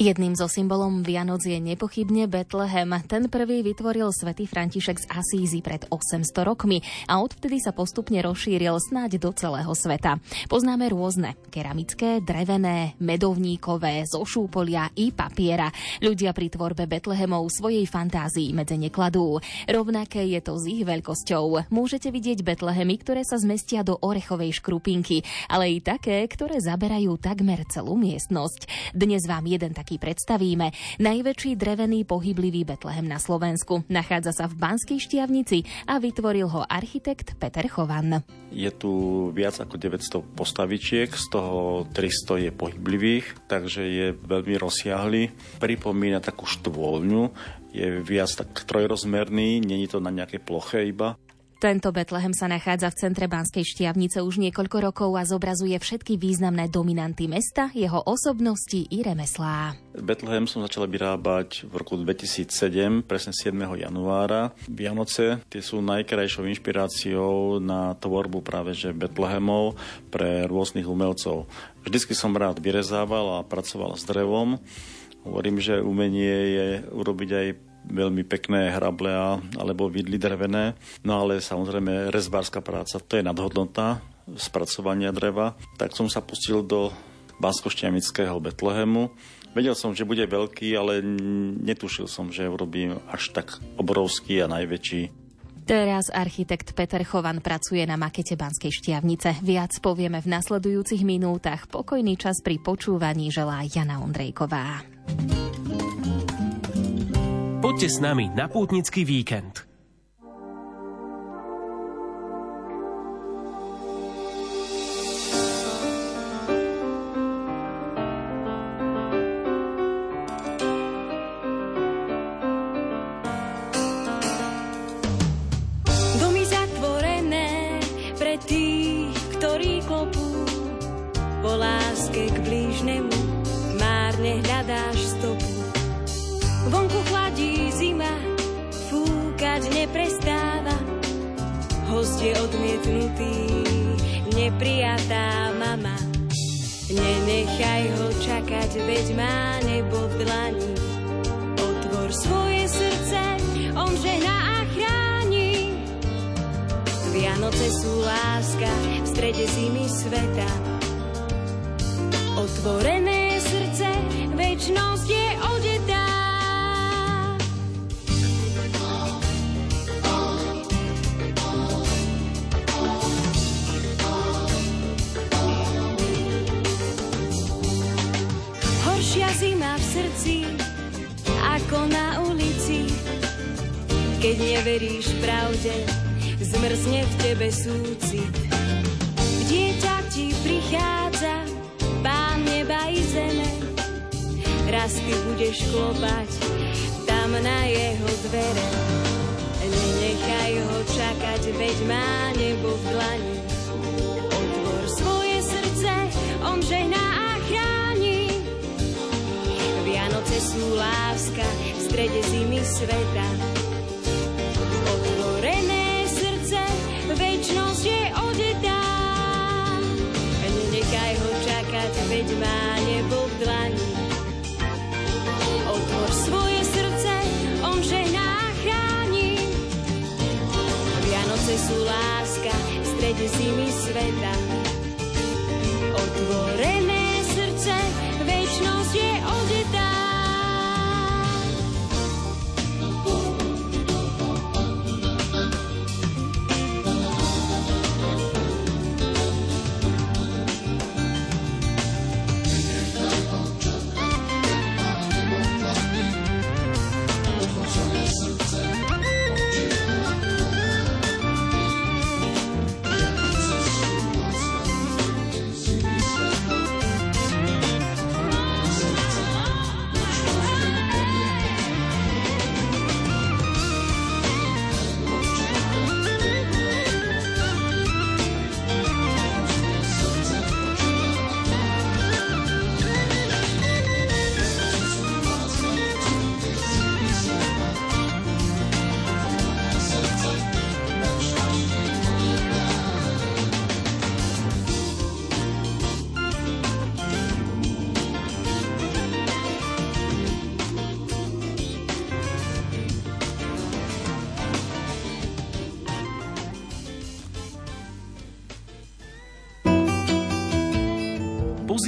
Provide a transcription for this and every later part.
Jedným zo symbolom Vianoc je nepochybne Betlehem. Ten prvý vytvoril svätý František z Asízy pred 800 rokmi a odvtedy sa postupne rozšíril snáď do celého sveta. Poznáme rôzne keramické, drevené, medovníkové, zo šúpolia i papiera. Ľudia pri tvorbe Betlehemov svojej fantázii medze nekladú. Rovnaké je to s ich veľkosťou. Môžete vidieť Betlehemy, ktoré sa zmestia do orechovej škrupinky, ale i také, ktoré zaberajú takmer celú miestnosť. Dnes vám jeden taký taký predstavíme. Najväčší drevený pohyblivý Betlehem na Slovensku. Nachádza sa v Banskej Štiavnici a vytvoril ho architekt Peter Chovan. Je tu viac ako 900 postavičiek, z toho 300 je pohyblivých, takže je veľmi rozsiahly. Pripomína takú štôlňu, je viac tak trojrozmerný, není to na nejaké ploche iba. Tento Betlehem sa nachádza v centre Banskej štiavnice už niekoľko rokov a zobrazuje všetky významné dominanty mesta, jeho osobnosti i remeslá. Betlehem som začal vyrábať v roku 2007, presne 7. januára. Vianoce tie sú najkrajšou inšpiráciou na tvorbu práve že Betlehemov pre rôznych umelcov. Vždycky som rád vyrezával a pracoval s drevom. Hovorím, že umenie je urobiť aj veľmi pekné hrable alebo vidly drevené. No ale samozrejme rezbárska práca, to je nadhodnota spracovania dreva. Tak som sa pustil do Banskoštiamického Betlehemu. Vedel som, že bude veľký, ale netušil som, že urobím až tak obrovský a najväčší. Teraz architekt Peter Chovan pracuje na makete Banskej štiavnice. Viac povieme v nasledujúcich minútach. Pokojný čas pri počúvaní želá Jana Ondrejková. Poďte s nami na pútnický víkend. Raz ty budeš klopať tam na jeho dvere. Nenechaj ho čakať, veď má nebo v dlani. Otvor svoje srdce, on žehná a chráni. Vianoce sú láska v strede zimy sveta. Otvorené srdce, väčnosť je odetá. Nenechaj ho čakať, veď má Vianoce sú láska v strede zimy sveta.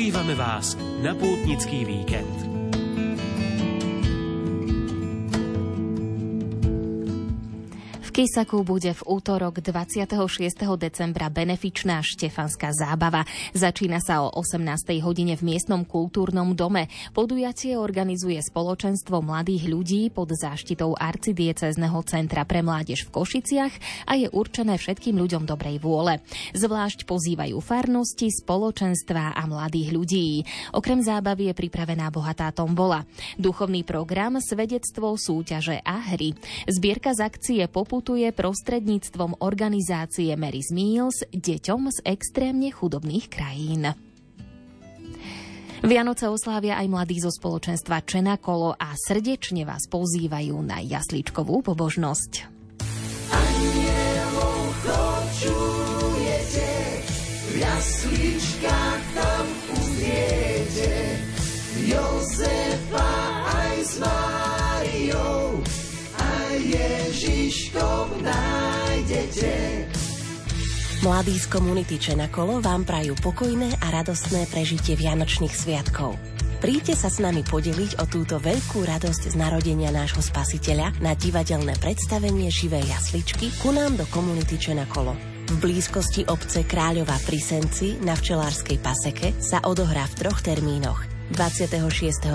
Pozývame vás na pútnický víkend. Kisaku bude v útorok 26. decembra benefičná štefanská zábava. Začína sa o 18. hodine v miestnom kultúrnom dome. Podujatie organizuje spoločenstvo mladých ľudí pod záštitou arcidiecezneho centra pre mládež v Košiciach a je určené všetkým ľuďom dobrej vôle. Zvlášť pozývajú farnosti, spoločenstva a mladých ľudí. Okrem zábavy je pripravená bohatá tombola. Duchovný program, svedectvo, súťaže a hry. Zbierka z akcie poput putuje prostredníctvom organizácie Mary's Meals deťom z extrémne chudobných krajín. Vianoce oslávia aj mladí zo spoločenstva Čenakolo a srdečne vás pozývajú na jasličkovú pobožnosť. v jasličkách tam uzriete Jozefa aj s Máriou Ježiškom nájdete. Mladí z komunity Čenakolo vám prajú pokojné a radostné prežitie Vianočných sviatkov. Príďte sa s nami podeliť o túto veľkú radosť z narodenia nášho spasiteľa na divadelné predstavenie živej jasličky ku nám do komunity Čenakolo. V blízkosti obce Kráľova pri Senci na včelárskej paseke sa odohrá v troch termínoch. 26.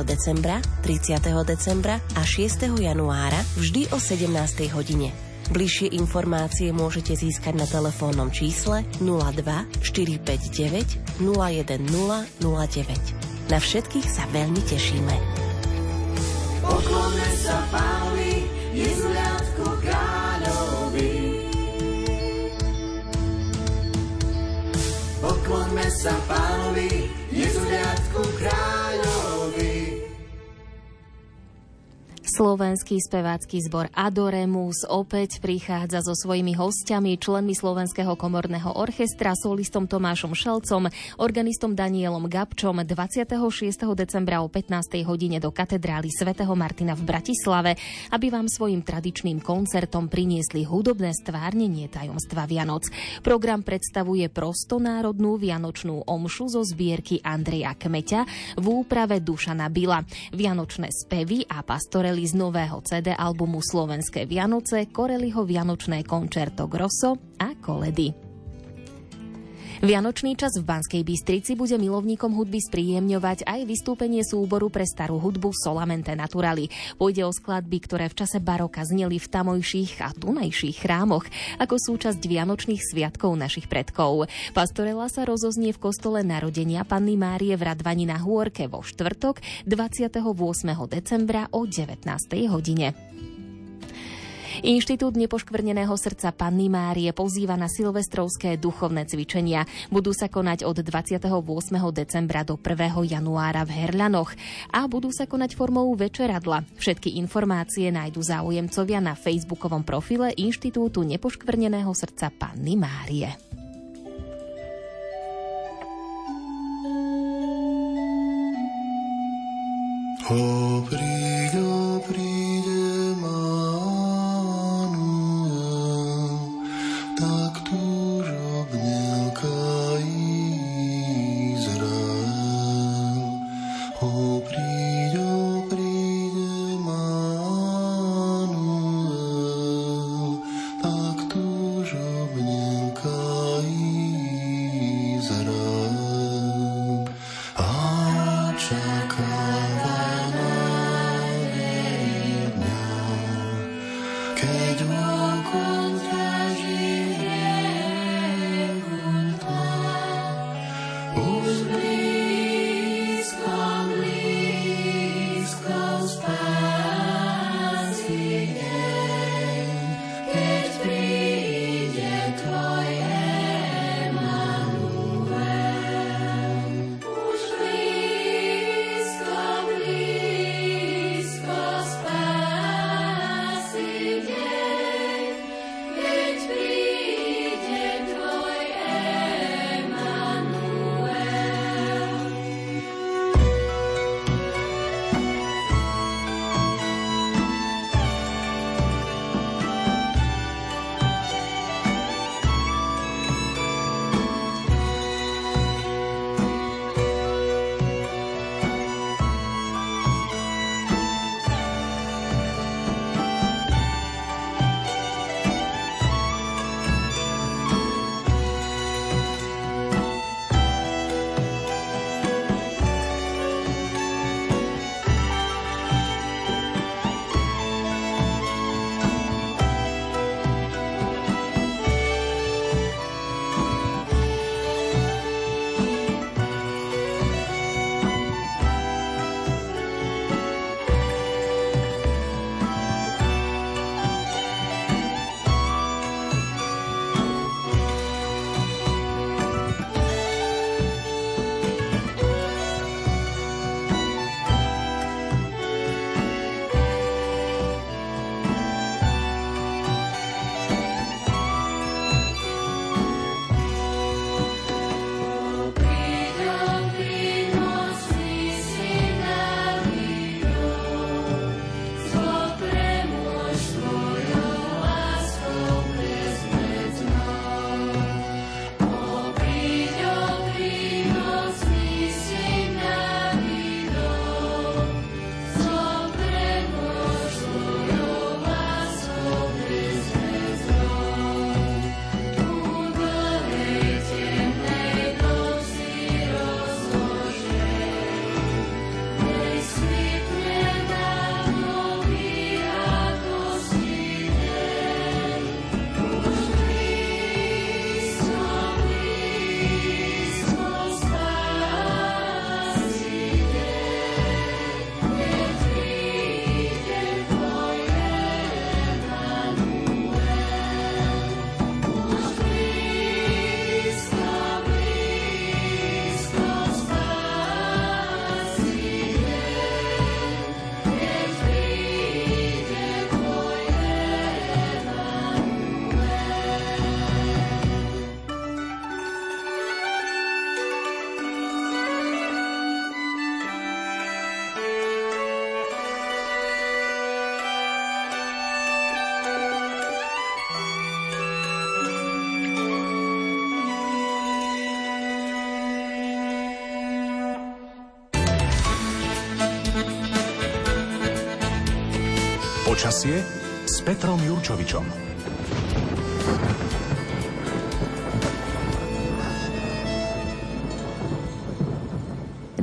decembra, 30. decembra a 6. januára vždy o 17. hodine. Bližšie informácie môžete získať na telefónnom čísle 02 459 010 09. Na všetkých sa veľmi tešíme. Poklonme sa Pánovi, Jezuliatku kráľovi. Poklonme sa Pánovi, Slovenský spevácky zbor Adoremus opäť prichádza so svojimi hostiami, členmi Slovenského komorného orchestra, solistom Tomášom Šelcom, organistom Danielom Gabčom 26. decembra o 15. hodine do katedrály svätého Martina v Bratislave, aby vám svojim tradičným koncertom priniesli hudobné stvárnenie tajomstva Vianoc. Program predstavuje prostonárodnú vianočnú omšu zo zbierky Andreja Kmeťa v úprave Dušana Bila, vianočné spevy a pastoreli z nového CD albumu Slovenské Vianoce, Koreliho Vianočné končerto Grosso a Koledy. Vianočný čas v Banskej Bystrici bude milovníkom hudby spríjemňovať aj vystúpenie súboru pre starú hudbu Solamente Naturali. Pôjde o skladby, ktoré v čase baroka zneli v tamojších a tunajších chrámoch ako súčasť Vianočných sviatkov našich predkov. Pastorela sa rozoznie v kostole narodenia Panny Márie v Radvani na Hôrke vo štvrtok 28. decembra o 19. hodine. Inštitút nepoškvrneného srdca Panny Márie pozýva na silvestrovské duchovné cvičenia. Budú sa konať od 28. decembra do 1. januára v Herľanoch a budú sa konať formou večeradla. Všetky informácie nájdu záujemcovia na facebookovom profile Inštitútu nepoškvrneného srdca Panny Márie. Oh, Počasie s Petrom Jurčovičom.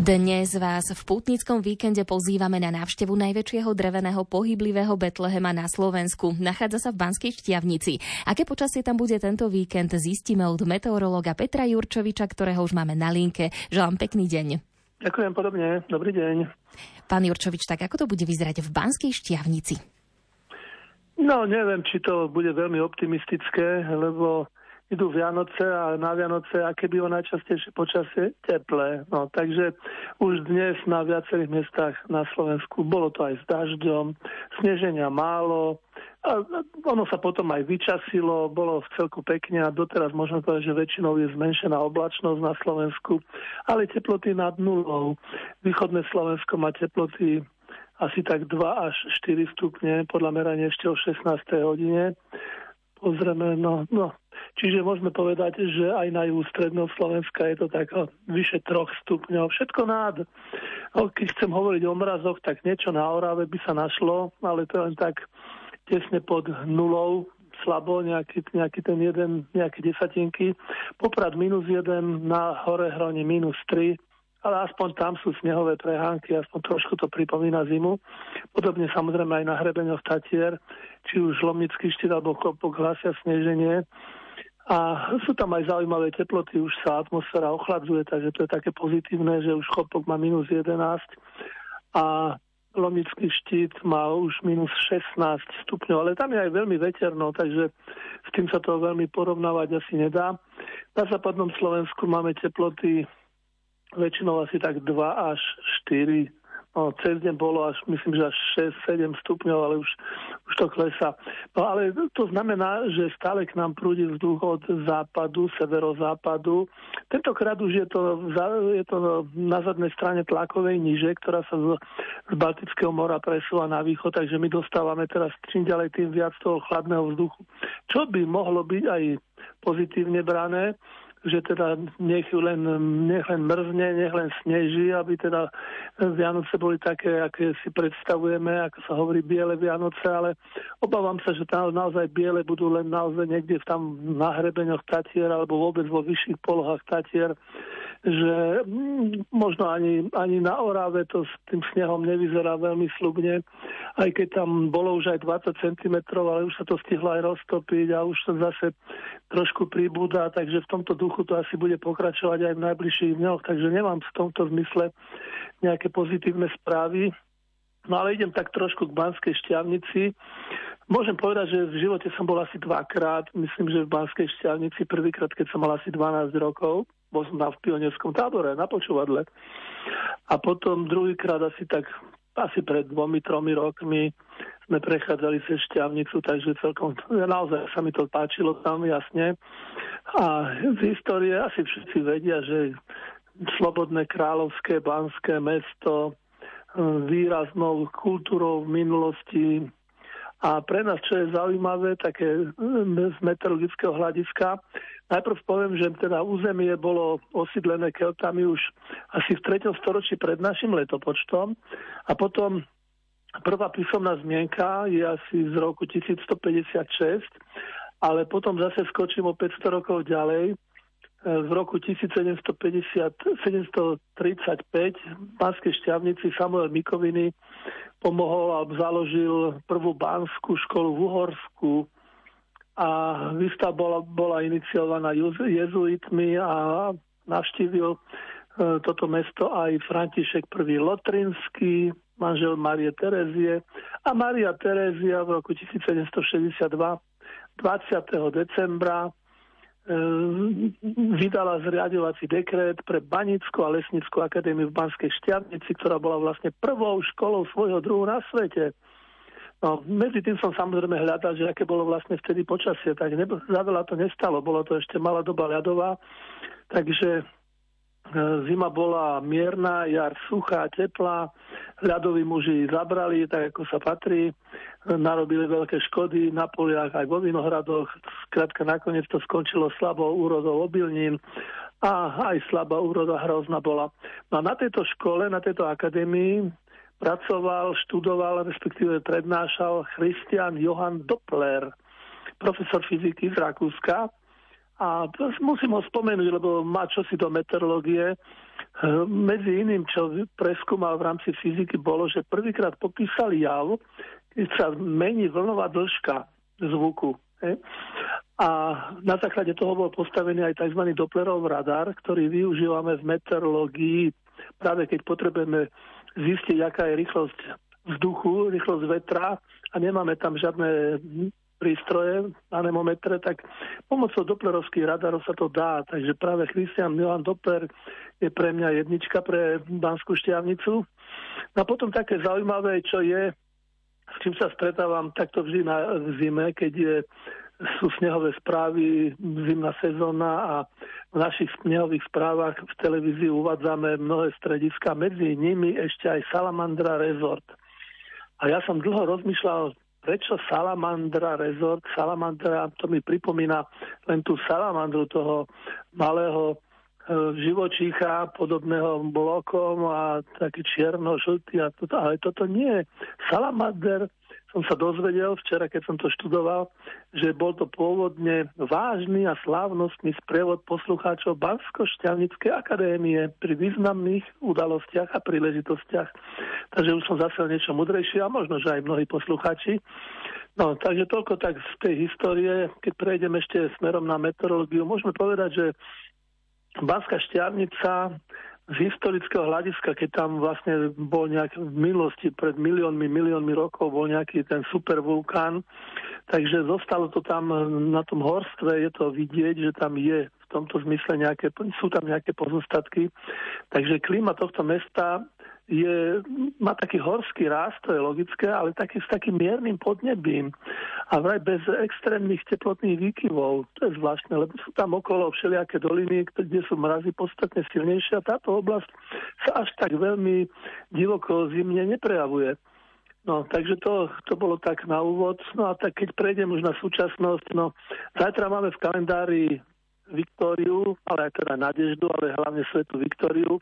Dnes vás v pútnickom víkende pozývame na návštevu najväčšieho dreveného pohyblivého Betlehema na Slovensku. Nachádza sa v Banskej Štiavnici. Aké počasie tam bude tento víkend, zistíme od meteorológa Petra Jurčoviča, ktorého už máme na linke. Želám pekný deň. Ďakujem podobne. Dobrý deň. Pán Jurčovič, tak ako to bude vyzerať v Banskej Štiavnici? No, neviem, či to bude veľmi optimistické, lebo idú Vianoce a na Vianoce, aké bylo najčastejšie počasie? Teplé. No, takže už dnes na viacerých miestach na Slovensku bolo to aj s dažďom, sneženia málo, a ono sa potom aj vyčasilo, bolo v celku pekne a doteraz môžeme povedať, že väčšinou je zmenšená oblačnosť na Slovensku, ale teploty nad nulou. Východné Slovensko má teploty asi tak 2 až 4 stupne, podľa merania ešte o 16. hodine. Pozrieme, no, no, Čiže môžeme povedať, že aj na juhu stredného Slovenska je to tak vyše troch stupňov. Všetko nád. Keď chcem hovoriť o mrazoch, tak niečo na Orave by sa našlo, ale to len tak tesne pod nulou, slabo, nejaký, nejaký ten jeden, nejaké desatinky. Poprad minus jeden, na hore hroni minus 3, ale aspoň tam sú snehové prehánky, aspoň trošku to pripomína zimu. Podobne samozrejme aj na hrebeňoch Tatier, či už Lomnický štít alebo Kopok hlasia sneženie. A sú tam aj zaujímavé teploty, už sa atmosféra ochladzuje, takže to je také pozitívne, že už Chopok má minus 11 a Lomický štít má už minus 16 stupňov, ale tam je aj veľmi veterno, takže s tým sa to veľmi porovnávať asi nedá. Na západnom Slovensku máme teploty väčšinou asi tak 2 až 4 No, cez deň bolo až, myslím, že až 6-7 stupňov, ale už, už to klesá. No ale to znamená, že stále k nám prúdi vzduch od západu, severozápadu. Tentokrát už je to, je to na zadnej strane tlakovej níže, ktorá sa z, z Baltického mora presúva na východ, takže my dostávame teraz čím ďalej tým viac toho chladného vzduchu. Čo by mohlo byť aj pozitívne brané, že teda nech len, nech len mrzne, nech len sneží, aby teda Vianoce boli také, aké si predstavujeme, ako sa hovorí biele Vianoce, ale obávam sa, že tam naozaj biele budú len naozaj niekde tam na hrebeňoch Tatier alebo vôbec vo vyšších polohách Tatier že mm, možno ani, ani na Orave to s tým snehom nevyzerá veľmi slubne, aj keď tam bolo už aj 20 cm, ale už sa to stihlo aj roztopiť a už to zase trošku pribúda, takže v tomto duchu to asi bude pokračovať aj v najbližších dňoch, takže nemám v tomto zmysle nejaké pozitívne správy. No ale idem tak trošku k Banskej šťavnici. Môžem povedať, že v živote som bol asi dvakrát, myslím, že v Banskej šťavnici, prvýkrát, keď som mal asi 12 rokov bol som tam v pionierskom tábore na počúvadle. A potom druhýkrát asi tak, asi pred dvomi, tromi rokmi sme prechádzali cez šťavnicu, takže celkom naozaj sa mi to páčilo tam jasne. A z histórie asi všetci vedia, že Slobodné kráľovské banské mesto výraznou kultúrou v minulosti a pre nás, čo je zaujímavé, také z meteorologického hľadiska, najprv poviem, že teda územie bolo osídlené Keltami už asi v 3. storočí pred našim letopočtom a potom prvá písomná zmienka je asi z roku 1156, ale potom zase skočím o 500 rokov ďalej, v roku 1750, 735 v Banskej šťavnici Samuel Mikoviny pomohol a založil prvú banskú školu v Uhorsku a výstav bola, bola iniciovaná jezuitmi a navštívil e, toto mesto aj František I. Lotrinský, manžel Marie Terezie a Maria Terezia v roku 1762 20. decembra Ehm, vydala zriadovací dekret pre Banickú a Lesnickú akadémiu v Banskej Šťavnici, ktorá bola vlastne prvou školou svojho druhu na svete. No, medzi tým som samozrejme hľadal, že aké bolo vlastne vtedy počasie, tak nebo, za veľa to nestalo, bolo to ešte malá doba ľadová, takže Zima bola mierna, jar suchá, teplá, ľadoví muži zabrali, tak ako sa patrí, narobili veľké škody na poliach aj vo vinohradoch. Skrátka nakoniec to skončilo slabou úrodou obilnín a aj slabá úroda hrozná bola. No a na tejto škole, na tejto akadémii pracoval, študoval, respektíve prednášal Christian Johann Doppler, profesor fyziky z Rakúska. A musím ho spomenúť, lebo má čosi do meteorológie. Medzi iným, čo preskúmal v rámci fyziky, bolo, že prvýkrát popísal jav, keď sa mení vlnová dĺžka zvuku. A na základe toho bol postavený aj tzv. Dopplerov radar, ktorý využívame v meteorológii práve keď potrebujeme zistiť, aká je rýchlosť vzduchu, rýchlosť vetra a nemáme tam žiadne prístroje, anemometre, tak pomocou Dopplerovských radarov sa to dá. Takže práve Christian Milan Doppler je pre mňa jednička pre Banskú šťavnicu. No a potom také zaujímavé, čo je, s čím sa stretávam takto vždy na zime, keď je sú snehové správy, zimná sezóna a v našich snehových správach v televízii uvádzame mnohé strediska, medzi nimi ešte aj Salamandra Resort. A ja som dlho rozmýšľal, prečo Salamandra Resort, Salamandra, to mi pripomína len tú salamandru toho malého e, živočícha podobného blokom a taký čierno-žltý a toto, ale toto nie. Salamander som sa dozvedel včera, keď som to študoval, že bol to pôvodne vážny a slávnostný sprevod poslucháčov Bansko-Šťavnickej akadémie pri významných udalostiach a príležitostiach. Takže už som zase niečo mudrejší a možno, že aj mnohí poslucháči. No, takže toľko tak z tej histórie. Keď prejdem ešte smerom na meteorológiu, môžeme povedať, že Banská šťavnica z historického hľadiska, keď tam vlastne bol nejak v minulosti, pred miliónmi, miliónmi rokov bol nejaký ten supervulkán, takže zostalo to tam na tom horstve, je to vidieť, že tam je v tomto zmysle nejaké, sú tam nejaké pozostatky. Takže klíma tohto mesta je, má taký horský rast, to je logické, ale taký s takým miernym podnebím a vraj bez extrémnych teplotných výkyvov. To je zvláštne, lebo sú tam okolo všelijaké doliny, kde sú mrazy podstatne silnejšie a táto oblasť sa až tak veľmi divoko zimne neprejavuje. No, takže to, to bolo tak na úvod. No a tak keď prejdem už na súčasnosť, no, zajtra máme v kalendári Viktóriu, ale aj teda Nadeždu, ale hlavne Svetu Viktóriu.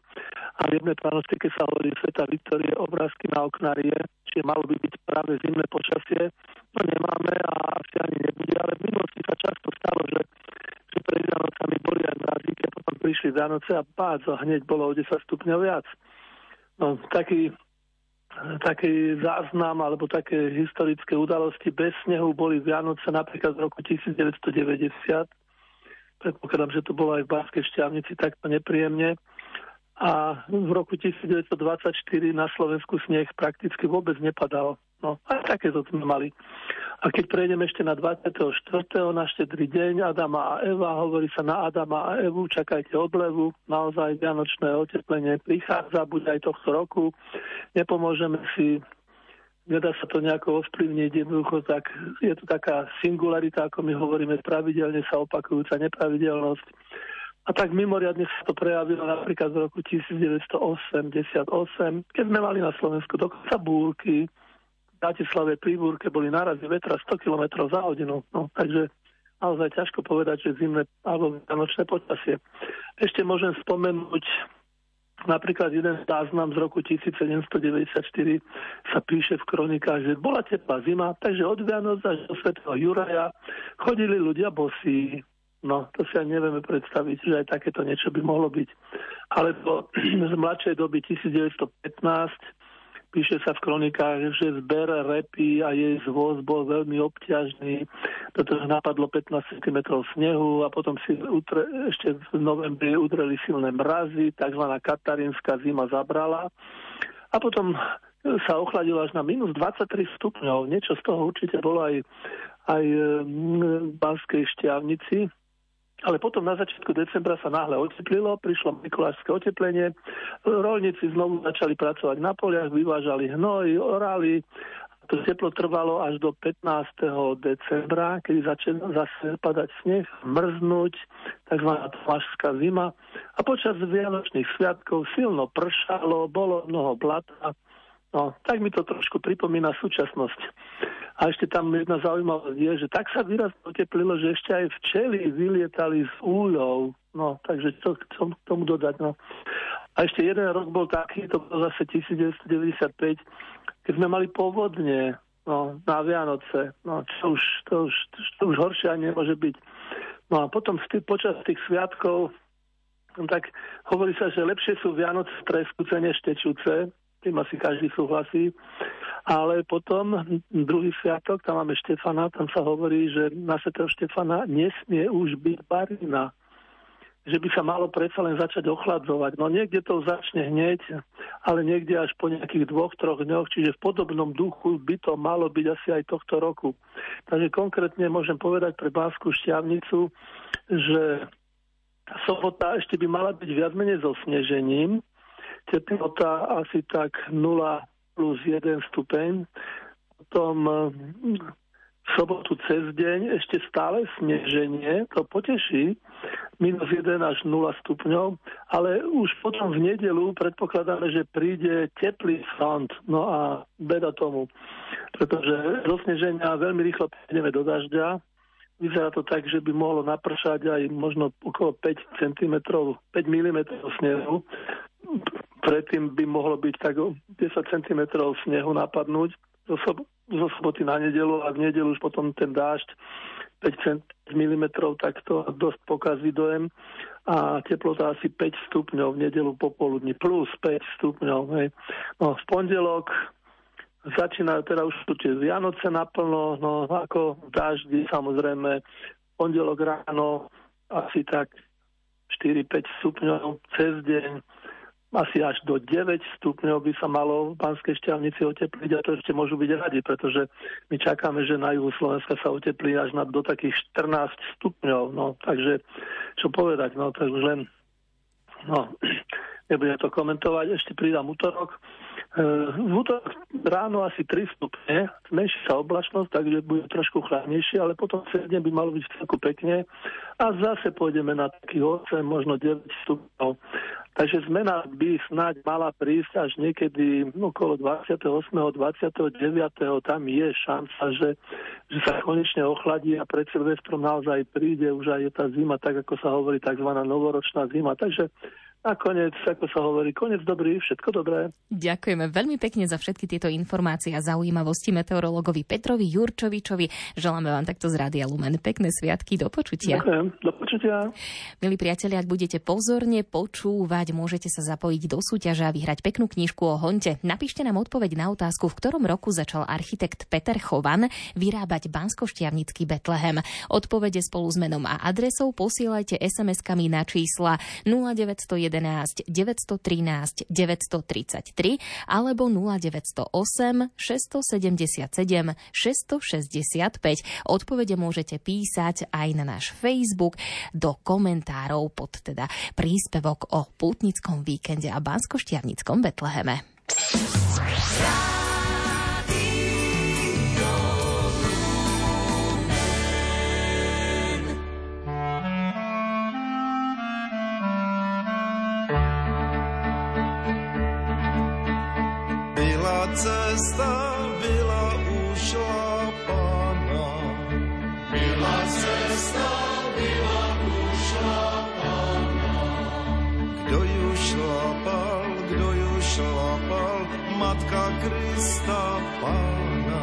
A v jednej pranostike sa hovorí Sveta Viktórie obrázky na oknarie, čiže malo by byť práve zimné počasie. No nemáme a asi ani nebude, ale v minulosti sa často stalo, že, že pred Vianocami boli aj mrazíky a potom prišli Vianoce a pád, a hneď bolo o 10 stupňov viac. No, taký, taký záznam alebo také historické udalosti bez snehu boli Vianoce napríklad v roku 1990 predpokladám, že to bolo aj v Banskej šťavnici takto nepríjemne. A v roku 1924 na Slovensku sneh prakticky vôbec nepadal. No, aj takéto sme mali. A keď prejdem ešte na 24. na štedrý deň Adama a Eva, hovorí sa na Adama a Evu, čakajte oblevu, naozaj vianočné oteplenie prichádza, buď aj tohto roku. Nepomôžeme si nedá sa to nejako ovplyvniť, jednoducho tak je to taká singularita, ako my hovoríme, pravidelne sa opakujúca nepravidelnosť. A tak mimoriadne sa to prejavilo napríklad v roku 1988, keď sme mali na Slovensku dokonca búrky, v Bratislave pri búrke boli nárazy vetra 100 km za hodinu. No, takže naozaj ťažko povedať, že zimné alebo nočné počasie. Ešte môžem spomenúť Napríklad jeden záznam z roku 1794 sa píše v kronikách, že bola teplá zima, takže od Vianoc až do svetého Juraja chodili ľudia bosí. No, to si ani nevieme predstaviť, že aj takéto niečo by mohlo byť. Ale to z mladšej doby 1915 Píše sa v kronikách, že zber repy a jej zvoz bol veľmi obťažný, pretože napadlo 15 cm snehu a potom si utre, ešte v novembri udreli silné mrazy, tzv. katarínska zima zabrala. A potom sa ochladilo až na minus 23 stupňov. Niečo z toho určite bolo aj, aj v Banskej šťavnici, ale potom na začiatku decembra sa náhle oteplilo, prišlo mikulášské oteplenie, rolníci znovu začali pracovať na poliach, vyvážali hnoj, orali, to teplo trvalo až do 15. decembra, kedy začal zase padať sneh, mrznúť, tzv. tmašská zima. A počas Vianočných sviatkov silno pršalo, bolo mnoho blata, No, tak mi to trošku pripomína súčasnosť. A ešte tam jedna zaujímavosť je, že tak sa výrazne oteplilo, že ešte aj včely vylietali z úľov. No, takže čo chcem k tomu dodať? No. A ešte jeden rok bol taký, to bol zase 1995, keď sme mali povodne no, na Vianoce. No, čo už, to už, to už horšie ani nemôže byť. No a potom tý, počas tých sviatkov, no, tak hovorí sa, že lepšie sú Vianoce treskúce než tečúce, tým asi každý súhlasí. Ale potom druhý sviatok, tam máme Štefana, tam sa hovorí, že na svetého Štefana nesmie už byť barina že by sa malo predsa len začať ochladzovať. No niekde to začne hneď, ale niekde až po nejakých dvoch, troch dňoch, čiže v podobnom duchu by to malo byť asi aj tohto roku. Takže konkrétne môžem povedať pre Básku šťavnicu, že sobota ešte by mala byť viac menej so snežením, teplota asi tak 0 plus 1 stupeň, potom v sobotu cez deň ešte stále sneženie, to poteší, minus 1 až 0 stupňov, ale už potom v nedelu predpokladáme, že príde teplý front, no a beda tomu, pretože zo sneženia veľmi rýchlo prídeme do dažďa, vyzerá to tak, že by mohlo napršať aj možno okolo 5 cm, 5 mm snehu, predtým by mohlo byť tak 10 cm snehu napadnúť zo, sob- zo soboty na nedelu a v nedelu už potom ten dážď 5 mm, tak to dosť pokazí dojem a teplota asi 5 stupňov v nedelu popoludní, plus 5 stupňov. Hej. No, v pondelok začínajú teda už tu tie Vianoce naplno, no ako v dáždi samozrejme, pondelok ráno asi tak 4-5 stupňov cez deň, asi až do 9 stupňov by sa malo v Banskej šťavnici otepliť a to ešte môžu byť radi, pretože my čakáme, že na juhu Slovenska sa oteplí až na, do takých 14 stupňov. No, takže čo povedať, no tak už len no, nebudem to komentovať, ešte pridám útorok. E, v útorok ráno asi 3 stupne, menší sa oblačnosť, takže bude trošku chladnejšie, ale potom cez deň by malo byť celku pekne a zase pôjdeme na takých 8, možno 9 stupňov. Takže zmena by snáď mala prísť až niekedy okolo 28. 29. Tam je šanca, že, že sa konečne ochladí a pred Silvestrom naozaj príde už aj tá zima, tak ako sa hovorí, tzv. novoročná zima. Takže a konec, ako sa hovorí, konec dobrý, všetko dobré. Ďakujeme veľmi pekne za všetky tieto informácie a zaujímavosti meteorologovi Petrovi Jurčovičovi. Želáme vám takto z Rádia Lumen pekné sviatky, do počutia. Ďakujem, do počutia. Milí priatelia, ak budete pozorne počúvať, môžete sa zapojiť do súťaže a vyhrať peknú knižku o Honte. Napíšte nám odpoveď na otázku, v ktorom roku začal architekt Peter Chovan vyrábať Banskoštiavnický Betlehem. Odpovede spolu s menom a adresou posielajte SMS-kami na čísla 0901 911 913 933 alebo 0908 677 665. Odpovede môžete písať aj na náš Facebook do komentárov pod teda príspevok o pútnickom víkende a banskoštiavnickom Betleheme. Cesta byla ušlapaná. Byla cesta byla ušlapaná. Kdo ju šlapal, kdo ju šlapal, Matka Krista Pána.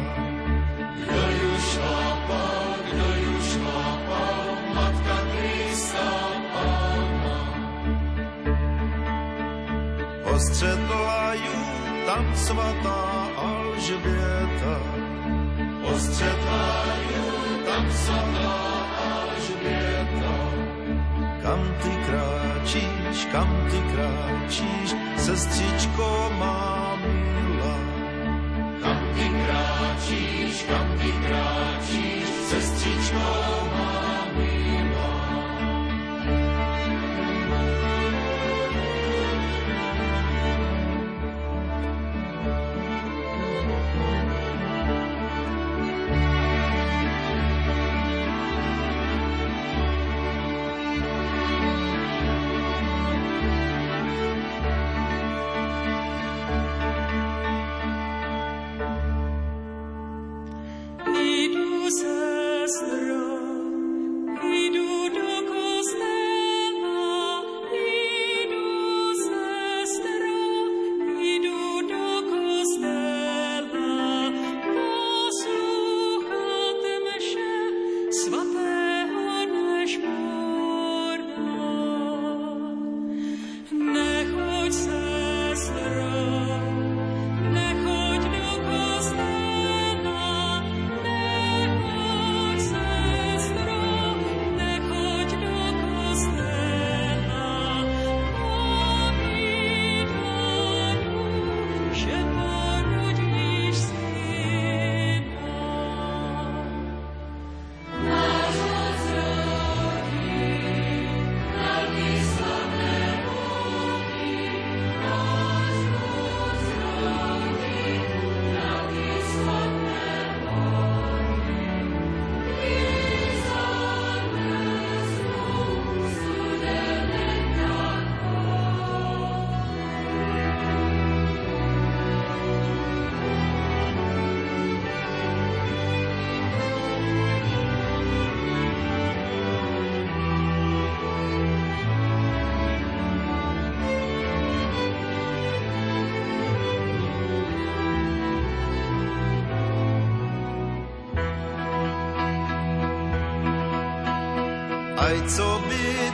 Kdo ju šlapal, kdo ju šlapal, Matka Krista Pána. Ostřetla ju tam svatá Alžběta. Ostřetlajú tam svatá Alžběta. Kam ty kráčíš, kam ty kráčíš, sestřičko má milá. Kam ty kráčíš, kam ty kráčíš, sestřičko má co by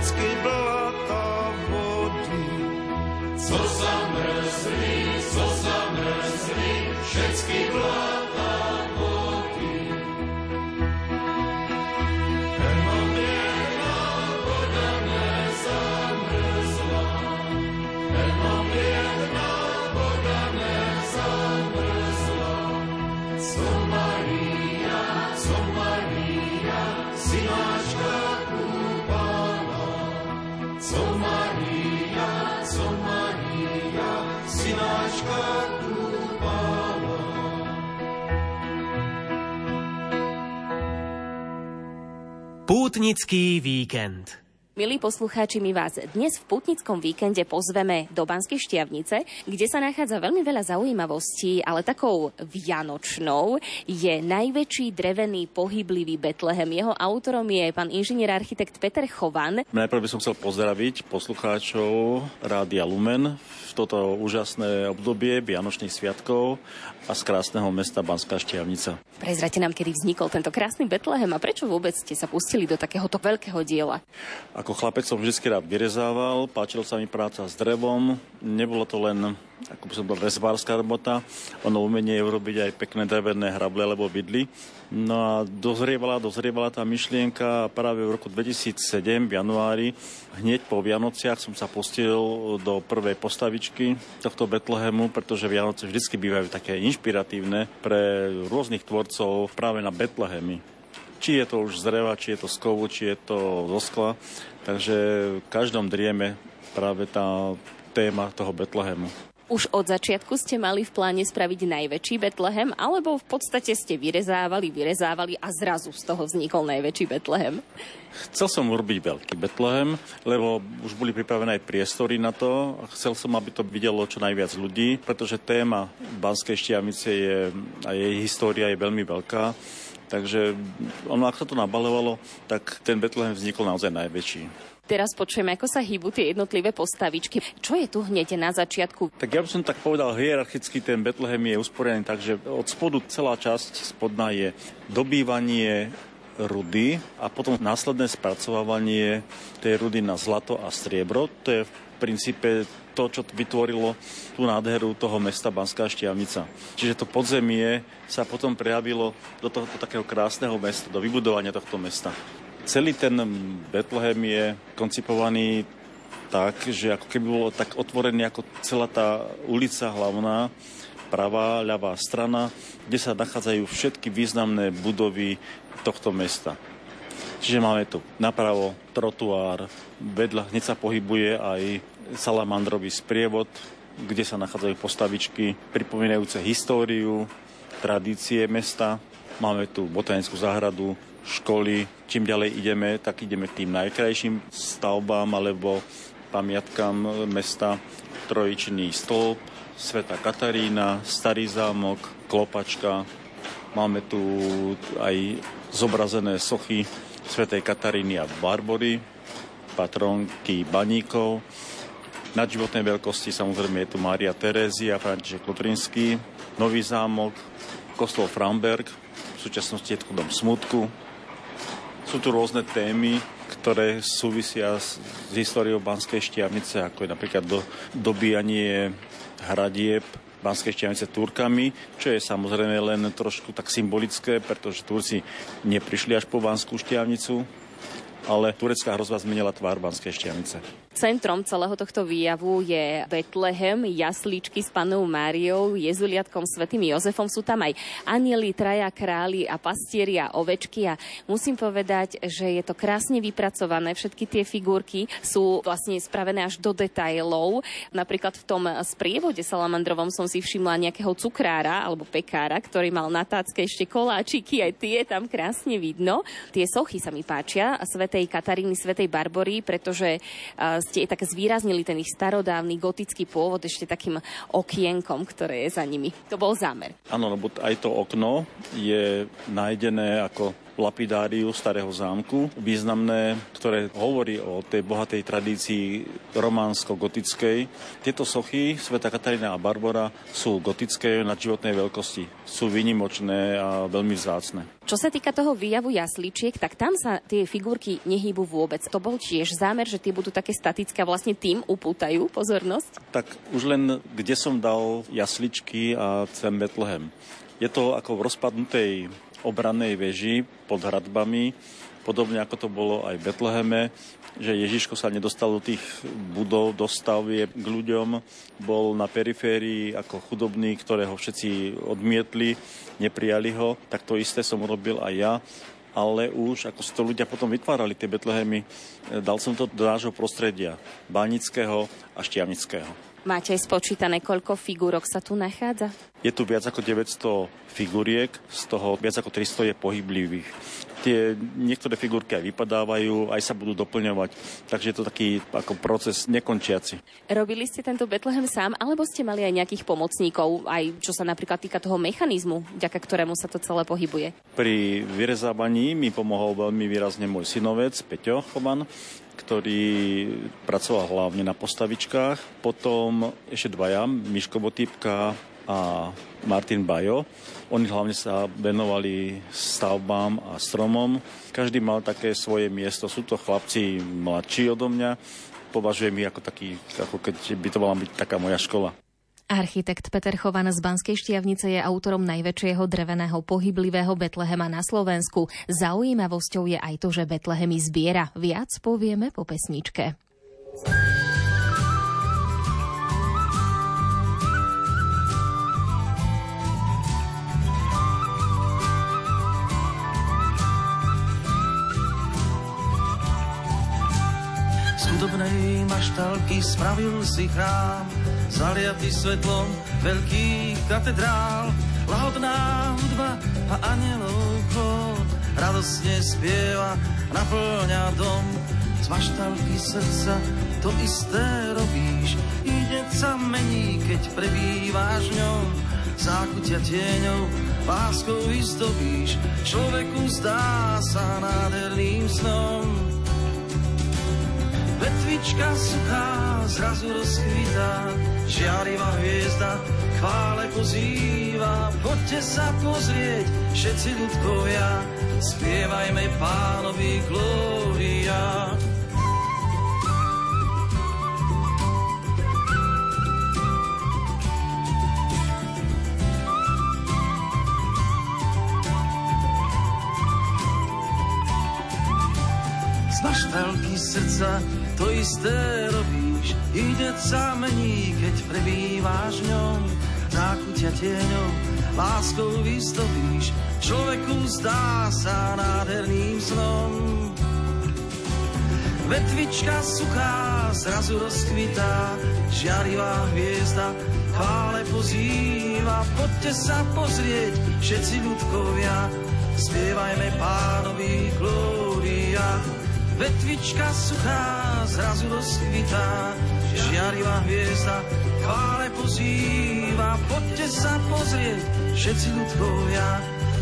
všecky blata Pútnický víkend. Milí poslucháči, my vás dnes v putnickom víkende pozveme do Banskej Štiavnice, kde sa nachádza veľmi veľa zaujímavostí, ale takou vianočnou je najväčší drevený pohyblivý Betlehem. Jeho autorom je pán inžinier architekt Peter Chovan. Najprv by som chcel pozdraviť poslucháčov Rádia Lumen v toto úžasné obdobie Vianočných sviatkov a z krásneho mesta Banská Štiavnica. Prezrate nám, kedy vznikol tento krásny Betlehem a prečo vôbec ste sa pustili do takéhoto veľkého diela? Ako chlapec som vždy rád vyrezával, páčila sa mi práca s drevom, nebolo to len ako by som bol rezbárska robota, ono umenie je urobiť aj pekné drevené hrable alebo bydly. No a dozrievala, dozrievala tá myšlienka práve v roku 2007 v januári, hneď po Vianociach som sa pustil do prvej postavičky tohto Betlehemu, pretože Vianoce vždy bývajú také inšpiratívne pre rôznych tvorcov práve na Betlehemy či je to už z dreva, či je to z kovu, či je to zo skla. Takže v každom drieme práve tá téma toho Betlehemu. Už od začiatku ste mali v pláne spraviť najväčší Betlehem, alebo v podstate ste vyrezávali, vyrezávali a zrazu z toho vznikol najväčší Betlehem? Chcel som urobiť veľký Betlehem, lebo už boli pripravené aj priestory na to. Chcel som, aby to videlo čo najviac ľudí, pretože téma Banskej Štiavnice je, a jej história je veľmi veľká. Takže ono, ak sa to nabalovalo, tak ten Betlehem vznikol naozaj najväčší. Teraz počujeme, ako sa hýbu tie jednotlivé postavičky. Čo je tu hneď na začiatku? Tak ja by som tak povedal, hierarchicky ten Betlehem je usporiadaný tak, že od spodu celá časť spodná je dobývanie rudy a potom následné spracovávanie tej rudy na zlato a striebro. To je v princípe to, čo vytvorilo tú nádheru toho mesta Banská Štiavnica. Čiže to podzemie sa potom prejavilo do tohto takého krásneho mesta, do vybudovania tohto mesta. Celý ten Betlehem je koncipovaný tak, že ako keby bolo tak otvorený ako celá tá ulica hlavná, pravá, ľavá strana, kde sa nachádzajú všetky významné budovy tohto mesta. Čiže máme tu napravo trotuár, vedľa hneď sa pohybuje aj salamandrový sprievod, kde sa nachádzajú postavičky pripomínajúce históriu, tradície mesta. Máme tu botanickú záhradu, školy. Čím ďalej ideme, tak ideme k tým najkrajším stavbám alebo pamiatkám mesta. Trojičný stĺp, Sveta Katarína, Starý zámok, Klopačka. Máme tu aj zobrazené sochy Svetej Kataríny a Barbory, patronky baníkov. Na životnej veľkosti samozrejme je tu Mária Terézia, František Lutrinský, Nový zámok, kostol Framberg, v súčasnosti je tu dom smutku. Sú tu rôzne témy, ktoré súvisia s, s históriou Banskej Štiavnice, ako je napríklad do, dobíjanie hradieb Banskej Štiavnice Turkami, čo je samozrejme len trošku tak symbolické, pretože Turci neprišli až po Banskú Štiavnicu, ale turecká hrozba zmenila tvár Banskej Štiavnice. Centrom celého tohto výjavu je Betlehem, jasličky s panou Máriou, jezuliatkom svätým Jozefom. Sú tam aj anieli, traja králi a pastieri a ovečky a musím povedať, že je to krásne vypracované. Všetky tie figurky sú vlastne spravené až do detajlov. Napríklad v tom sprievode salamandrovom som si všimla nejakého cukrára alebo pekára, ktorý mal na tácke ešte koláčiky, aj tie tam krásne vidno. Tie sochy sa mi páčia, svetej Kataríny, svetej Barbory, pretože ste tak zvýraznili ten ich starodávny gotický pôvod ešte takým okienkom, ktoré je za nimi. To bol zámer. Áno, lebo aj to okno je nájdené ako lapidáriu starého zámku, významné, ktoré hovorí o tej bohatej tradícii románsko-gotickej. Tieto sochy, Sveta Katarína a Barbara, sú gotické na životnej veľkosti. Sú vynimočné a veľmi vzácne. Čo sa týka toho výjavu jasličiek, tak tam sa tie figurky nehýbu vôbec. To bol tiež zámer, že tie budú také statické a vlastne tým upútajú pozornosť? Tak už len kde som dal jasličky a ten Betlehem. Je to ako v rozpadnutej obrannej veži pod hradbami, podobne ako to bolo aj v Betleheme, že Ježiško sa nedostal do tých budov, do stavie k ľuďom, bol na periférii ako chudobný, ktorého všetci odmietli, neprijali ho, tak to isté som urobil aj ja ale už ako si to ľudia potom vytvárali, tie Betlehemy, dal som to do nášho prostredia, banického a štiavnického. Máte aj spočítané, koľko figúrok sa tu nachádza? Je tu viac ako 900 figuriek, z toho viac ako 300 je pohyblivých. Tie niektoré figurky aj vypadávajú, aj sa budú doplňovať, takže je to taký ako proces nekončiaci. Robili ste tento Betlehem sám, alebo ste mali aj nejakých pomocníkov, aj čo sa napríklad týka toho mechanizmu, vďaka ktorému sa to celé pohybuje? Pri vyrezávaní mi pomohol veľmi výrazne môj synovec Peťo Choban, ktorý pracoval hlavne na postavičkách. Potom ešte dvaja, Miško Botýpka a Martin Bajo. Oni hlavne sa venovali stavbám a stromom. Každý mal také svoje miesto. Sú to chlapci mladší odo mňa. Považujem ich ako taký, ako keď by to mala byť taká moja škola. Architekt Peter Chovan z Banskej Štiavnice je autorom najväčšieho dreveného pohyblivého Betlehema na Slovensku. Zaujímavosťou je aj to, že Betlehemy zbiera. Viac povieme po pesničke. Maštalky spravil si chrám, zaliatý svetlom veľký katedrál, lahodná hudba a anielov chod radosne spieva, naplňa dom. Z maštalky srdca to isté robíš, ide sa mení, keď prebýváš ňou, zákutia tieňou, láskou vyzdobíš, človeku zdá sa nádherným snom. Vetvička suchá zrazu rozkvitá, žiarivá hviezda chvále pozýva. Poďte sa pozrieť, všetci ľudkovia, spievajme pánovi glória. Z maštalky srdca to isté robíš, ide sa mení, keď prebýváš ňom, zákutia tieňou, láskou vystopíš, človeku zdá sa nádherným snom. Vetvička suchá zrazu rozkvitá, žiarivá hviezda chvále pozýva. Poďte sa pozrieť, všetci ľudkovia, spievajme pánovi glória. Vetvička suchá zrazu rozkvitá, žiarivá hviezda chvále pozýva. Poďte sa pozrieť, všetci ľudkovia,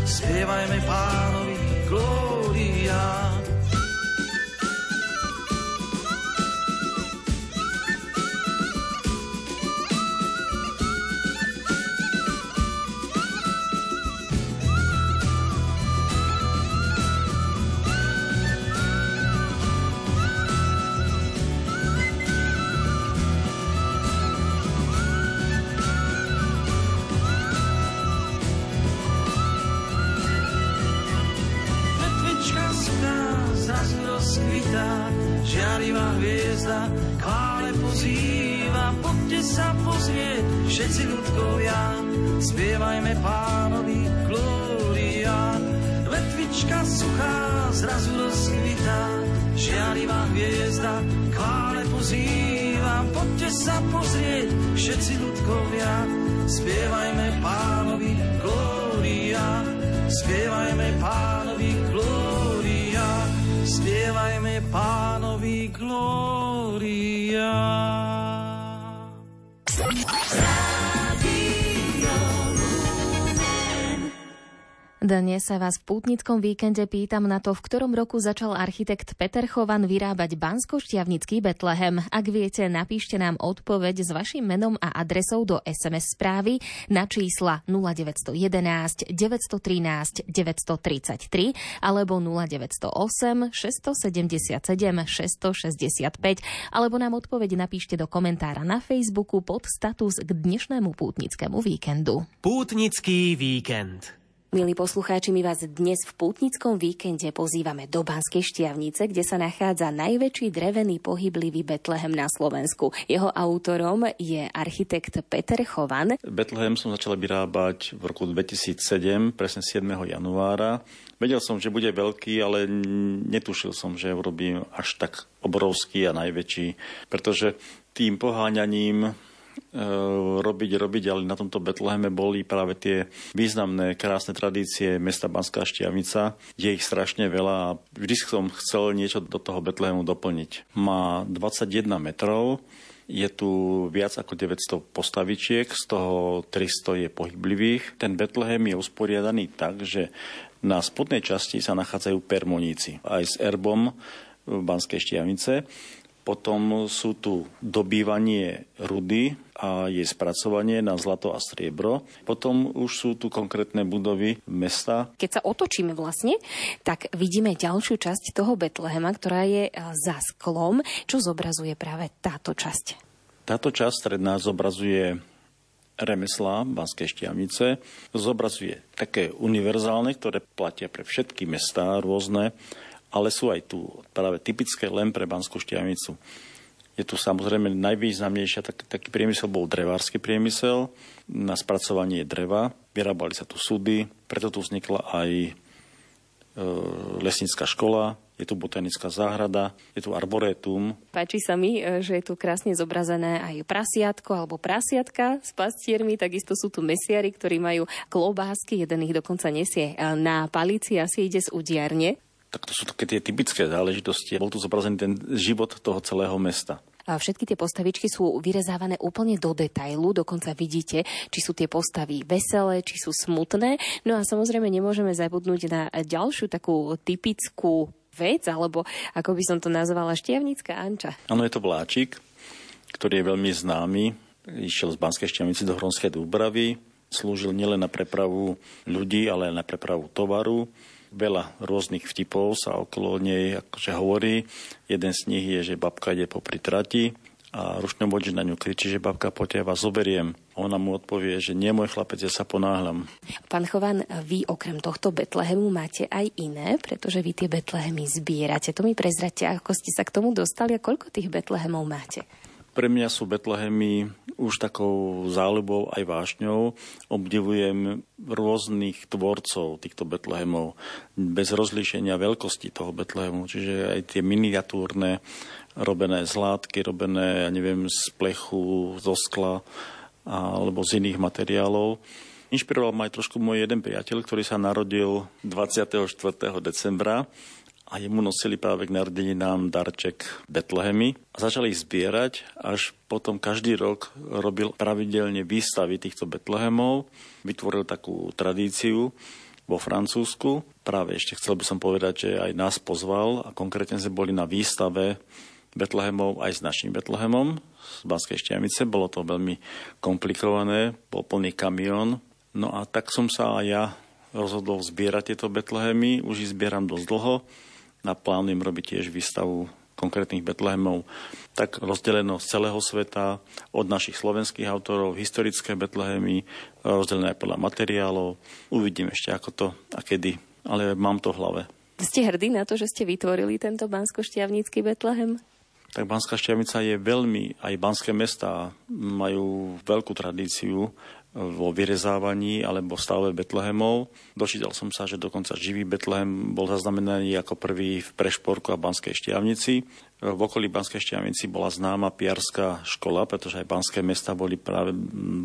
spievajme pánovi glória. Sa pozrieť, všetci ľudkovia, Dnes sa vás v pútnickom víkende pýtam na to, v ktorom roku začal architekt Peter Chovan vyrábať Bansko-Šťavnický Betlehem. Ak viete, napíšte nám odpoveď s vašim menom a adresou do SMS správy na čísla 0911 913 933 alebo 0908 677 665 alebo nám odpoveď napíšte do komentára na Facebooku pod status k dnešnému pútnickému víkendu. Pútnický víkend. Milí poslucháči, my vás dnes v pútnickom víkende pozývame do Banskej Štiavnice, kde sa nachádza najväčší drevený pohyblivý Betlehem na Slovensku. Jeho autorom je architekt Peter Chovan. Betlehem som začal vyrábať v roku 2007, presne 7. januára. Vedel som, že bude veľký, ale netušil som, že urobím až tak obrovský a najväčší, pretože tým poháňaním robiť, robiť, ale na tomto Betleheme boli práve tie významné, krásne tradície mesta Banská Štiavnica. Je ich strašne veľa a vždy som chcel niečo do toho Betlehemu doplniť. Má 21 metrov, je tu viac ako 900 postavičiek, z toho 300 je pohyblivých. Ten Betlehem je usporiadaný tak, že na spodnej časti sa nachádzajú permoníci aj s erbom v Banskej Štiavnice. Potom sú tu dobývanie rudy a jej spracovanie na zlato a striebro. Potom už sú tu konkrétne budovy mesta. Keď sa otočíme vlastne, tak vidíme ďalšiu časť toho Betlehema, ktorá je e, za sklom. Čo zobrazuje práve táto časť? Táto časť stredná zobrazuje remeslá Banskej Štiavnice. Zobrazuje také univerzálne, ktoré platia pre všetky mestá rôzne ale sú aj tu práve typické len pre Banskú Štiavnicu. Je tu samozrejme najvýznamnejšia, tak, taký priemysel bol drevársky priemysel na spracovanie dreva. Vyrábali sa tu súdy, preto tu vznikla aj e, lesnícka škola, je tu botanická záhrada, je tu arboretum. Páči sa mi, e, že je tu krásne zobrazené aj prasiatko alebo prasiatka s pastiermi, takisto sú tu mesiari, ktorí majú klobásky, jeden ich dokonca nesie e, na palici, asi ide z udiarne tak to sú také tie typické záležitosti. Bol tu zobrazený ten život toho celého mesta. Všetky tie postavičky sú vyrezávané úplne do detailu, dokonca vidíte, či sú tie postavy veselé, či sú smutné. No a samozrejme nemôžeme zabudnúť na ďalšiu takú typickú vec, alebo ako by som to nazvala, štiavnická Anča. Áno, je to vláčik, ktorý je veľmi známy. Išiel z Banskej šťavnice do Hronskej Dúbravy. Slúžil nielen na prepravu ľudí, ale aj na prepravu tovaru Veľa rôznych vtipov sa okolo nej akože hovorí. Jeden z nich je, že babka ide popri trati a rušný vodič na ňu kričí, že babka, poďte, ja vás zoberiem. Ona mu odpovie, že nie môj chlapec, ja sa ponáhľam. Pán Chovan, vy okrem tohto Betlehemu máte aj iné, pretože vy tie Betlehemy zbierate. To mi prezrate, ako ste sa k tomu dostali a koľko tých Betlehemov máte? Pre mňa sú Betlehemy už takou záľubou aj vášňou. Obdivujem rôznych tvorcov týchto Betlehemov bez rozlíšenia veľkosti toho Betlehemu, čiže aj tie miniatúrne robené z látky, robené, ja neviem, z plechu, zo skla alebo z iných materiálov. Inšpiroval ma aj trošku môj jeden priateľ, ktorý sa narodil 24. decembra a jemu nosili práve k narodeninám darček Betlehemy začali ich zbierať, až potom každý rok robil pravidelne výstavy týchto Betlehemov, vytvoril takú tradíciu vo Francúzsku. Práve ešte chcel by som povedať, že aj nás pozval a konkrétne sme boli na výstave Betlehemov aj s našim Betlehemom z Banskej Štiamice. Bolo to veľmi komplikované, bol plný kamión. No a tak som sa aj ja rozhodol zbierať tieto Betlehemy. Už ich zbieram dosť dlho a plánujem robiť tiež výstavu konkrétnych Betlehemov, tak rozdeleno z celého sveta, od našich slovenských autorov, historické Betlehemy, rozdelené podľa materiálov. Uvidím ešte ako to a kedy, ale mám to v hlave. Ste hrdí na to, že ste vytvorili tento bansko-šťavnícky Betlehem? tak Banská Štiavnica je veľmi, aj banské mesta majú veľkú tradíciu vo vyrezávaní alebo stave Betlehemov. Dočítal som sa, že dokonca živý Betlehem bol zaznamenaný ako prvý v Prešporku a Banskej Štiavnici. V okolí Banskej Štiavnici bola známa piarská škola, pretože aj banské mesta boli práve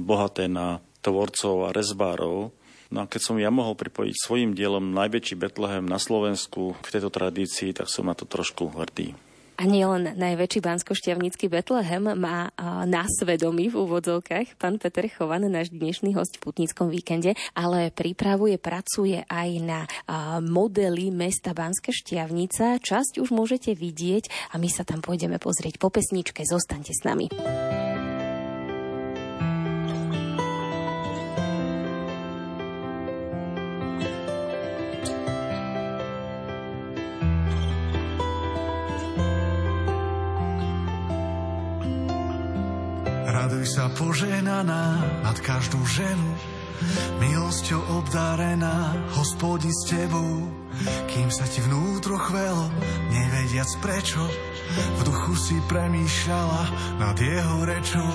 bohaté na tvorcov a rezbárov. No a keď som ja mohol pripojiť svojim dielom najväčší Betlehem na Slovensku k tejto tradícii, tak som na to trošku hrdý. A nielen najväčší banskoštiavnický Betlehem má na svedomí v úvodzovkách pán Peter Chovan, náš dnešný host v Putnickom víkende, ale pripravuje, pracuje aj na modely mesta Banská Štiavnica. Časť už môžete vidieť a my sa tam pôjdeme pozrieť po pesničke. Zostaňte s nami. Raduj sa poženaná nad každú ženu, milosťou obdarená, hospodin s tebou. Kým sa ti vnútro chvelo, nevediac prečo, v duchu si premýšľala nad jeho rečou.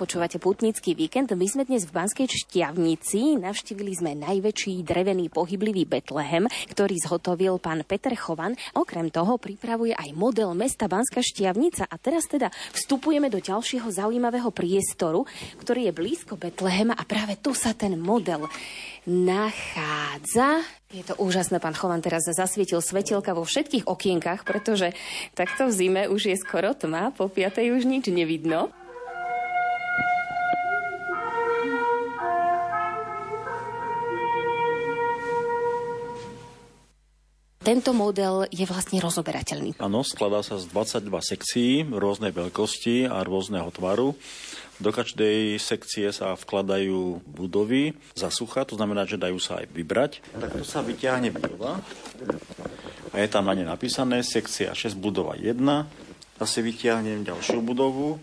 Počúvate Putnický víkend. My sme dnes v Banskej Štiavnici. Navštívili sme najväčší drevený pohyblivý Betlehem, ktorý zhotovil pán Peter Chovan. Okrem toho pripravuje aj model mesta Banská Štiavnica. A teraz teda vstupujeme do ďalšieho zaujímavého priestoru, ktorý je blízko Betlehema a práve tu sa ten model nachádza. Je to úžasné, pán Chovan teraz zasvietil svetelka vo všetkých okienkach, pretože takto v zime už je skoro tma, po piatej už nič nevidno. Tento model je vlastne rozoberateľný. Áno, skladá sa z 22 sekcií rôznej veľkosti a rôzneho tvaru. Do každej sekcie sa vkladajú budovy za sucha, to znamená, že dajú sa aj vybrať. Takto sa vyťahne budova a je tam na ne napísané sekcia 6 budova 1. Zase vyťahnem ďalšiu budovu,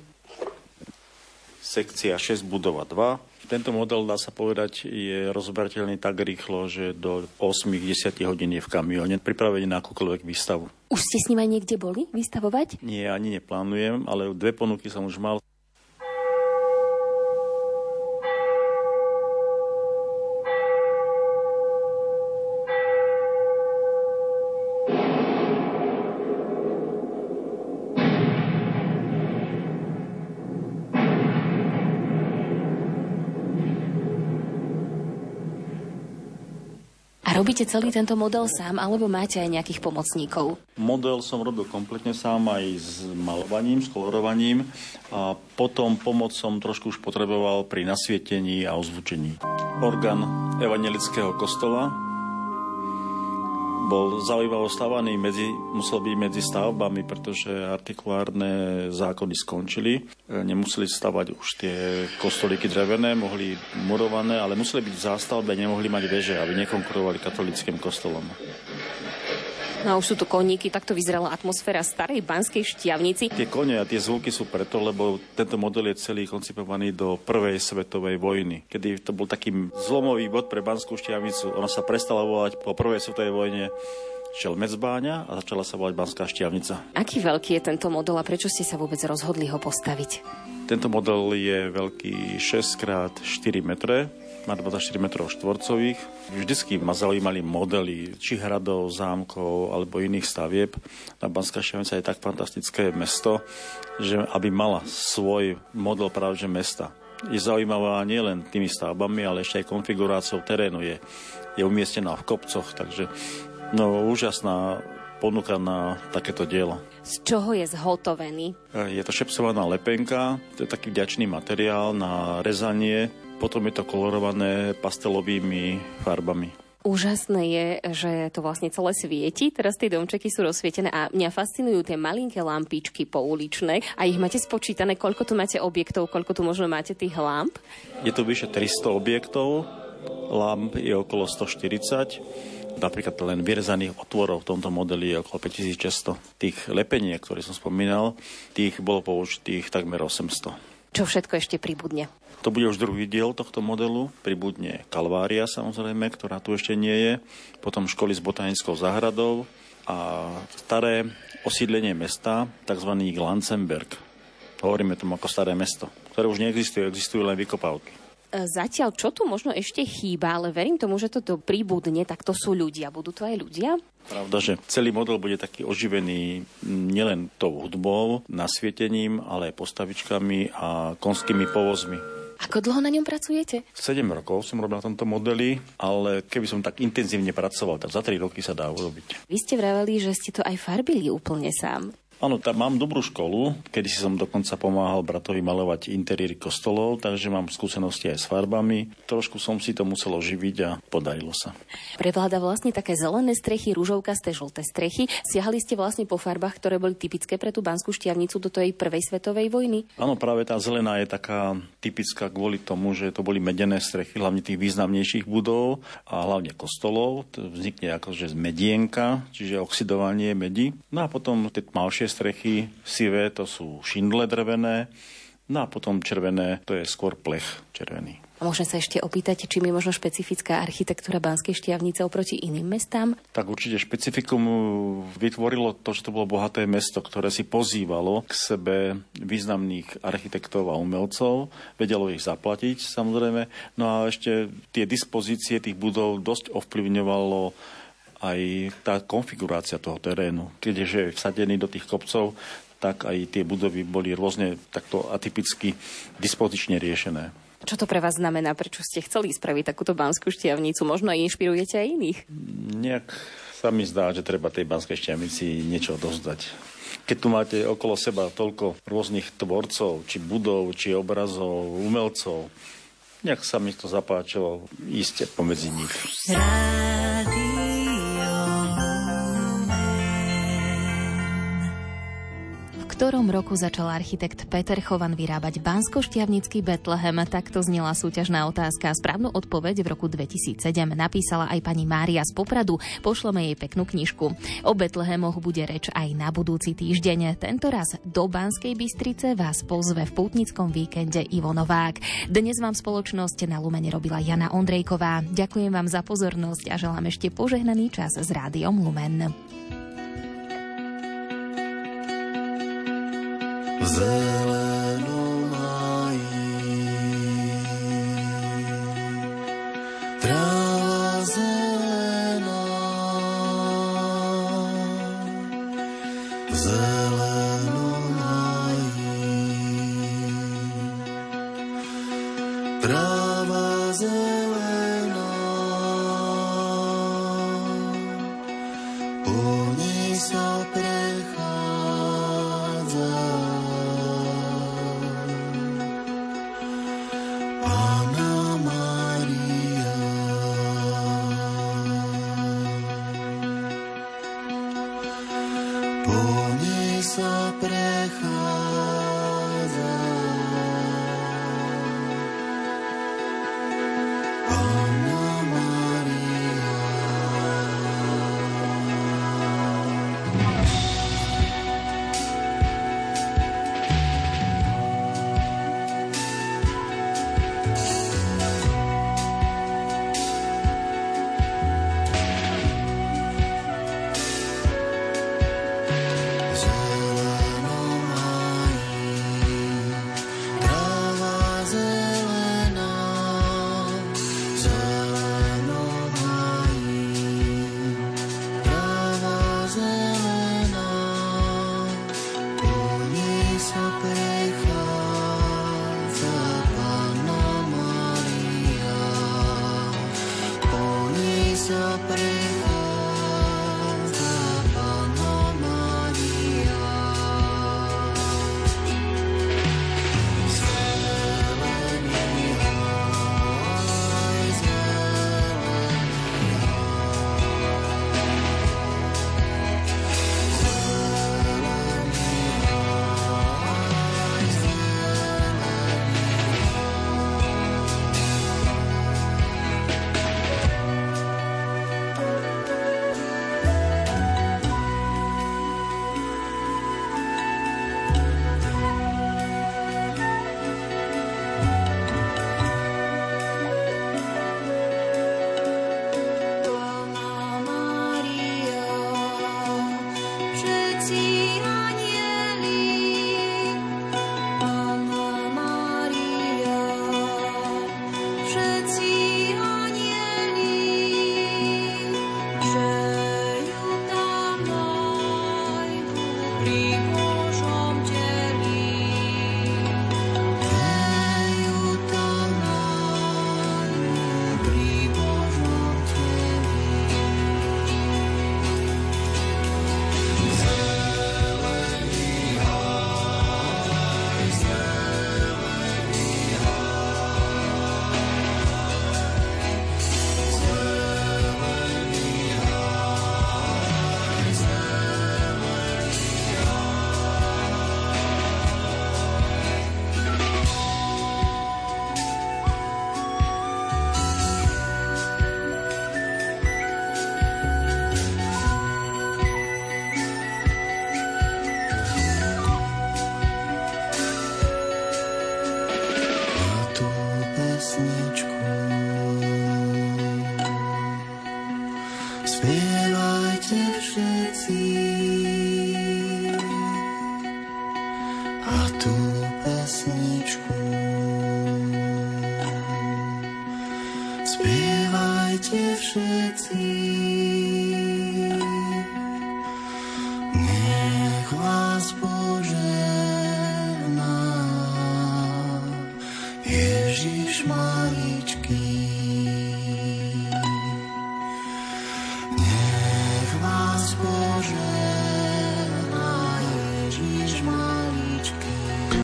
sekcia 6 budova 2. Tento model, dá sa povedať, je rozberateľný tak rýchlo, že do 8-10 hodín je v kamióne, pripravený na akúkoľvek výstavu. Už ste s ním aj niekde boli vystavovať? Nie, ani neplánujem, ale dve ponuky som už mal. Robíte celý tento model sám, alebo máte aj nejakých pomocníkov? Model som robil kompletne sám aj s malovaním, s kolorovaním a potom pomoc som trošku už potreboval pri nasvietení a ozvučení. Orgán evangelického kostola, bol zaujímavo stavaný, medzi, musel byť medzi stavbami, pretože artikulárne zákony skončili. E, nemuseli stavať už tie kostolíky drevené, mohli murované, ale museli byť v zástavbe, nemohli mať veže, aby nekonkurovali katolickým kostolom. No a už sú tu koníky, takto vyzerala atmosféra starej banskej šťavnici. Tie kone a tie zvuky sú preto, lebo tento model je celý koncipovaný do prvej svetovej vojny, kedy to bol taký zlomový bod pre banskú šťavnicu. Ona sa prestala volať po prvej svetovej vojne Šelmecbáňa a začala sa volať Banská šťavnica. Aký veľký je tento model a prečo ste sa vôbec rozhodli ho postaviť? Tento model je veľký 6x4 metre, má 24 metrov štvorcových. Vždycky ma zaujímali modely, či hradov, zámkov alebo iných stavieb. Na Banská Štiavnica je tak fantastické mesto, že aby mala svoj model práve mesta. Je zaujímavá nielen tými stavbami, ale ešte aj konfiguráciou terénu. Je, je umiestnená v kopcoch, takže no, úžasná ponuka na takéto dielo. Z čoho je zhotovený? Je to šepsovaná lepenka, to je taký vďačný materiál na rezanie potom je to kolorované pastelovými farbami. Úžasné je, že to vlastne celé svieti. Teraz tie domčeky sú rozsvietené a mňa fascinujú tie malinké lampičky pouličné. A ich máte spočítané, koľko tu máte objektov, koľko tu možno máte tých lamp? Je tu vyše 300 objektov, lamp je okolo 140 napríklad len vyrezaných otvorov v tomto modeli je okolo 5600. Tých lepeniek, ktoré som spomínal, tých bolo použitých takmer 800. Čo všetko ešte pribudne? To bude už druhý diel tohto modelu. Pribudne Kalvária samozrejme, ktorá tu ešte nie je. Potom školy s botanickou záhradou a staré osídlenie mesta, tzv. Glancenberg. Hovoríme tomu ako staré mesto, ktoré už neexistuje, existujú len vykopávky. E, zatiaľ, čo tu možno ešte chýba, ale verím tomu, že toto príbudne, tak to sú ľudia. Budú to aj ľudia? Pravda, že celý model bude taký oživený nielen tou hudbou, nasvietením, ale aj postavičkami a konskými povozmi. Ako dlho na ňom pracujete? 7 rokov som robil na tomto modeli, ale keby som tak intenzívne pracoval, tak za 3 roky sa dá urobiť. Vy ste vraveli, že ste to aj farbili úplne sám. Áno, tam mám dobrú školu, kedy si som dokonca pomáhal bratovi malovať interiéry kostolov, takže mám skúsenosti aj s farbami. Trošku som si to musel oživiť a podarilo sa. Prevláda vlastne také zelené strechy, rúžovkasté, žlté strechy. Siahali ste vlastne po farbách, ktoré boli typické pre tú banskú šťavnicu do tej prvej svetovej vojny? Áno, práve tá zelená je taká typická kvôli tomu, že to boli medené strechy, hlavne tých významnejších budov a hlavne kostolov. To vznikne akože z medienka, čiže oxidovanie medi. No a potom tie tmavšie strechy, sivé to sú šindle drevené, no a potom červené to je skôr plech červený. A môžem sa ešte opýtať, či je možno špecifická architektúra Banskej štiavnice oproti iným mestám? Tak určite špecifikum vytvorilo to, že to bolo bohaté mesto, ktoré si pozývalo k sebe významných architektov a umelcov, vedelo ich zaplatiť samozrejme, no a ešte tie dispozície tých budov dosť ovplyvňovalo aj tá konfigurácia toho terénu. Keďže je vsadený do tých kopcov, tak aj tie budovy boli rôzne takto atypicky dispozične riešené. Čo to pre vás znamená? Prečo ste chceli spraviť takúto banskú šťavnicu? Možno aj inšpirujete aj iných? Nejak sa mi zdá, že treba tej banskej šťavnici niečo dozdať. Keď tu máte okolo seba toľko rôznych tvorcov, či budov, či obrazov, umelcov, nejak sa mi to zapáčilo ísť pomedzi nich. Rádio. Ktorom roku začal architekt Peter Chovan vyrábať Bansko-Štiavnický Betlehem? Takto znela súťažná otázka. Správnu odpoveď v roku 2007 napísala aj pani Mária z Popradu. Pošleme jej peknú knižku. O Betlehemoch bude reč aj na budúci týždeň. Tento raz do Banskej Bystrice vás pozve v pútnickom víkende Ivo Novák. Dnes vám spoločnosť na Lumene robila Jana Ondrejková. Ďakujem vám za pozornosť a želám ešte požehnaný čas s rádiom Lumen. Zelen Ježiš see.